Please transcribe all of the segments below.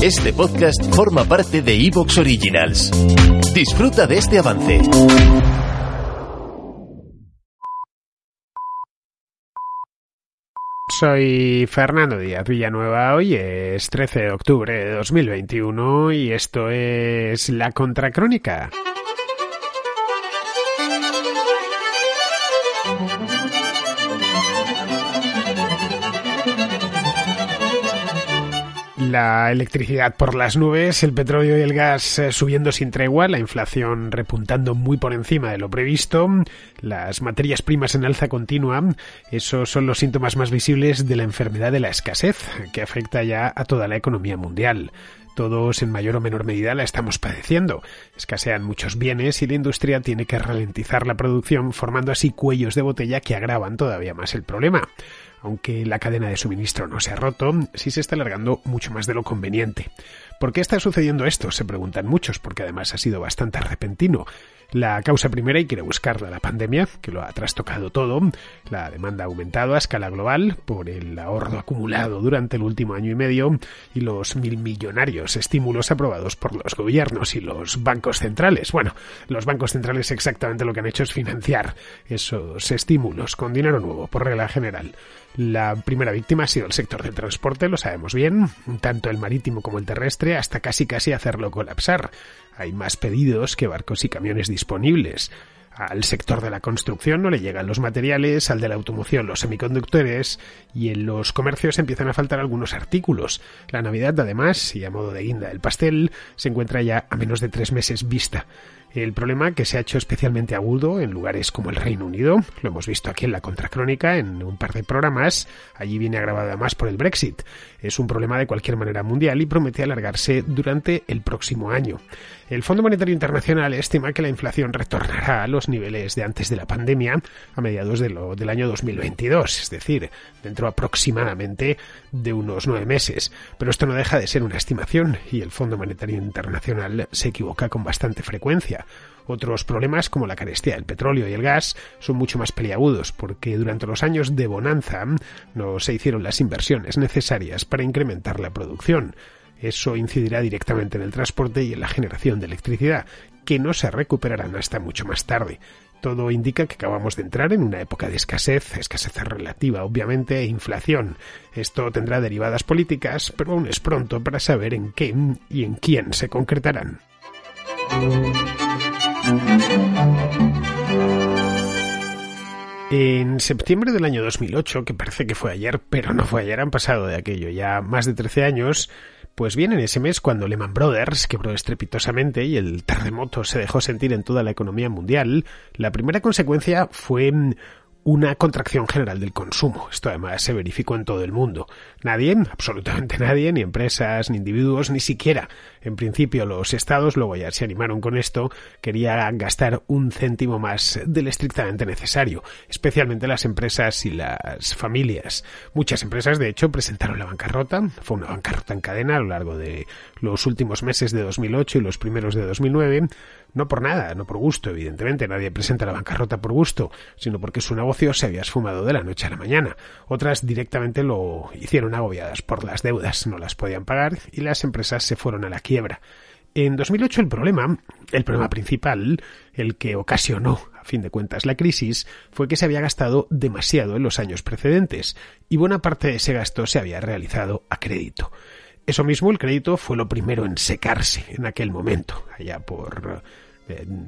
Este podcast forma parte de Evox Originals. Disfruta de este avance. Soy Fernando Díaz Villanueva, hoy es 13 de octubre de 2021 y esto es La Contracrónica. La electricidad por las nubes, el petróleo y el gas eh, subiendo sin tregua, la inflación repuntando muy por encima de lo previsto, las materias primas en alza continua, esos son los síntomas más visibles de la enfermedad de la escasez, que afecta ya a toda la economía mundial. Todos en mayor o menor medida la estamos padeciendo. Escasean muchos bienes y la industria tiene que ralentizar la producción, formando así cuellos de botella que agravan todavía más el problema aunque la cadena de suministro no se ha roto, sí se está alargando mucho más de lo conveniente. ¿Por qué está sucediendo esto? Se preguntan muchos, porque además ha sido bastante repentino. La causa primera hay que buscarla, la pandemia, que lo ha trastocado todo. La demanda ha aumentado a escala global por el ahorro acumulado durante el último año y medio y los mil millonarios estímulos aprobados por los gobiernos y los bancos centrales. Bueno, los bancos centrales exactamente lo que han hecho es financiar esos estímulos con dinero nuevo, por regla general. La primera víctima ha sido el sector del transporte, lo sabemos bien, tanto el marítimo como el terrestre, hasta casi casi hacerlo colapsar. Hay más pedidos que barcos y camiones disponibles. Al sector de la construcción no le llegan los materiales, al de la automoción los semiconductores y en los comercios empiezan a faltar algunos artículos. La Navidad, además, y a modo de guinda del pastel, se encuentra ya a menos de tres meses vista. El problema que se ha hecho especialmente agudo en lugares como el Reino Unido, lo hemos visto aquí en la contracrónica en un par de programas, allí viene agravado además por el Brexit. Es un problema de cualquier manera mundial y promete alargarse durante el próximo año. El Fondo Monetario Internacional estima que la inflación retornará a los niveles de antes de la pandemia a mediados del año 2022, es decir, dentro aproximadamente de unos nueve meses. Pero esto no deja de ser una estimación y el Fondo Monetario Internacional se equivoca con bastante frecuencia. Otros problemas como la carestía del petróleo y el gas son mucho más peliagudos porque durante los años de bonanza no se hicieron las inversiones necesarias para incrementar la producción. Eso incidirá directamente en el transporte y en la generación de electricidad, que no se recuperarán hasta mucho más tarde. Todo indica que acabamos de entrar en una época de escasez, escasez relativa, obviamente, e inflación. Esto tendrá derivadas políticas, pero aún es pronto para saber en qué y en quién se concretarán. En septiembre del año 2008, que parece que fue ayer, pero no fue ayer, han pasado de aquello ya más de 13 años, pues bien, en ese mes, cuando Lehman Brothers quebró estrepitosamente y el terremoto se dejó sentir en toda la economía mundial, la primera consecuencia fue una contracción general del consumo. Esto además se verificó en todo el mundo. Nadie, absolutamente nadie, ni empresas, ni individuos, ni siquiera, en principio los estados, luego ya se animaron con esto, querían gastar un céntimo más del estrictamente necesario, especialmente las empresas y las familias. Muchas empresas, de hecho, presentaron la bancarrota. Fue una bancarrota en cadena a lo largo de los últimos meses de 2008 y los primeros de 2009 no por nada, no por gusto, evidentemente, nadie presenta la bancarrota por gusto, sino porque su negocio se había esfumado de la noche a la mañana. Otras directamente lo hicieron agobiadas por las deudas, no las podían pagar y las empresas se fueron a la quiebra. En 2008 el problema, el problema principal, el que ocasionó, a fin de cuentas, la crisis, fue que se había gastado demasiado en los años precedentes y buena parte de ese gasto se había realizado a crédito. Eso mismo, el crédito fue lo primero en secarse en aquel momento, allá por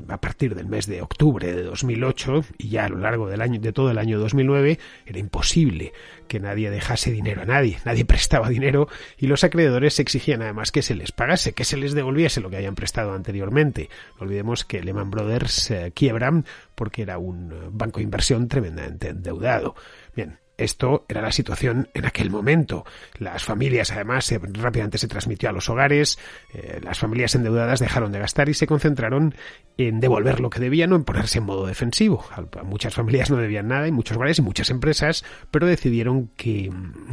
a partir del mes de octubre de 2008 y ya a lo largo del año de todo el año 2009 era imposible que nadie dejase dinero a nadie, nadie prestaba dinero y los acreedores exigían además que se les pagase, que se les devolviese lo que habían prestado anteriormente. No olvidemos que Lehman Brothers eh, quiebran porque era un banco de inversión tremendamente endeudado. Bien, esto era la situación en aquel momento. Las familias, además, rápidamente se transmitió a los hogares, eh, las familias endeudadas dejaron de gastar y se concentraron en devolver lo que debían o en ponerse en modo defensivo. Muchas familias no debían nada y muchos hogares y muchas empresas, pero decidieron que,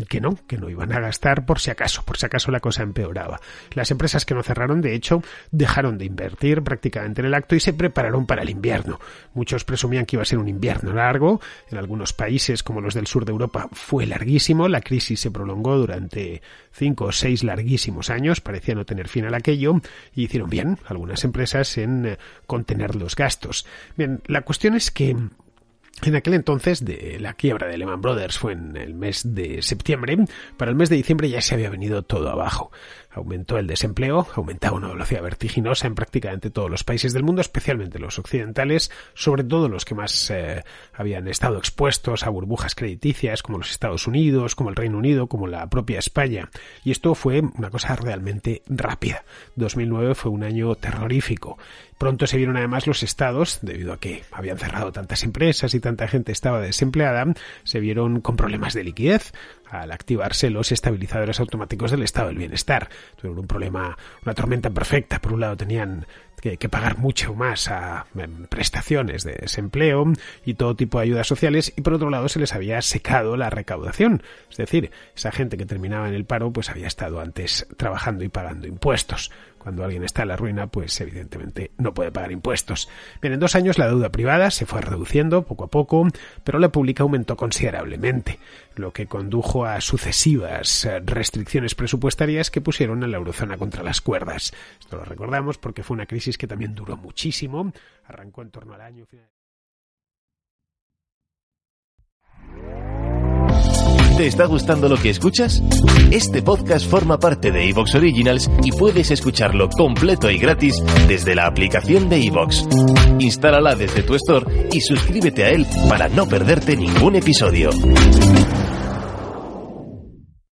que no, que no iban a gastar por si acaso, por si acaso la cosa empeoraba. Las empresas que no cerraron, de hecho, dejaron de invertir prácticamente en el acto y se prepararon para el invierno. Muchos presumían que iba a ser un invierno largo, en algunos países como los del sur de Europa fue larguísimo, la crisis se prolongó durante cinco o seis larguísimos años, parecía no tener fin a aquello, y hicieron bien algunas empresas en eh, contener los gastos. Bien, la cuestión es que en aquel entonces, de la quiebra de Lehman Brothers fue en el mes de septiembre. Para el mes de diciembre ya se había venido todo abajo aumentó el desempleo, aumentaba una velocidad vertiginosa en prácticamente todos los países del mundo, especialmente los occidentales, sobre todo los que más eh, habían estado expuestos a burbujas crediticias, como los Estados Unidos, como el Reino Unido, como la propia España. Y esto fue una cosa realmente rápida. 2009 fue un año terrorífico. Pronto se vieron además los estados, debido a que habían cerrado tantas empresas y tanta gente estaba desempleada, se vieron con problemas de liquidez al activarse los estabilizadores automáticos del estado del bienestar. Tuvieron un problema, una tormenta perfecta. Por un lado tenían que, que, pagar mucho más a prestaciones de desempleo y todo tipo de ayudas sociales y por otro lado se les había secado la recaudación. Es decir, esa gente que terminaba en el paro pues había estado antes trabajando y pagando impuestos. Cuando alguien está en la ruina, pues evidentemente no puede pagar impuestos. Bien, en dos años la deuda privada se fue reduciendo poco a poco, pero la pública aumentó considerablemente, lo que condujo a sucesivas restricciones presupuestarias que pusieron a la eurozona contra las cuerdas. Esto lo recordamos porque fue una crisis que también duró muchísimo, arrancó en torno al año ¿Te está gustando lo que escuchas? Este podcast forma parte de Evox Originals y puedes escucharlo completo y gratis desde la aplicación de Evox. Instálala desde tu store y suscríbete a él para no perderte ningún episodio.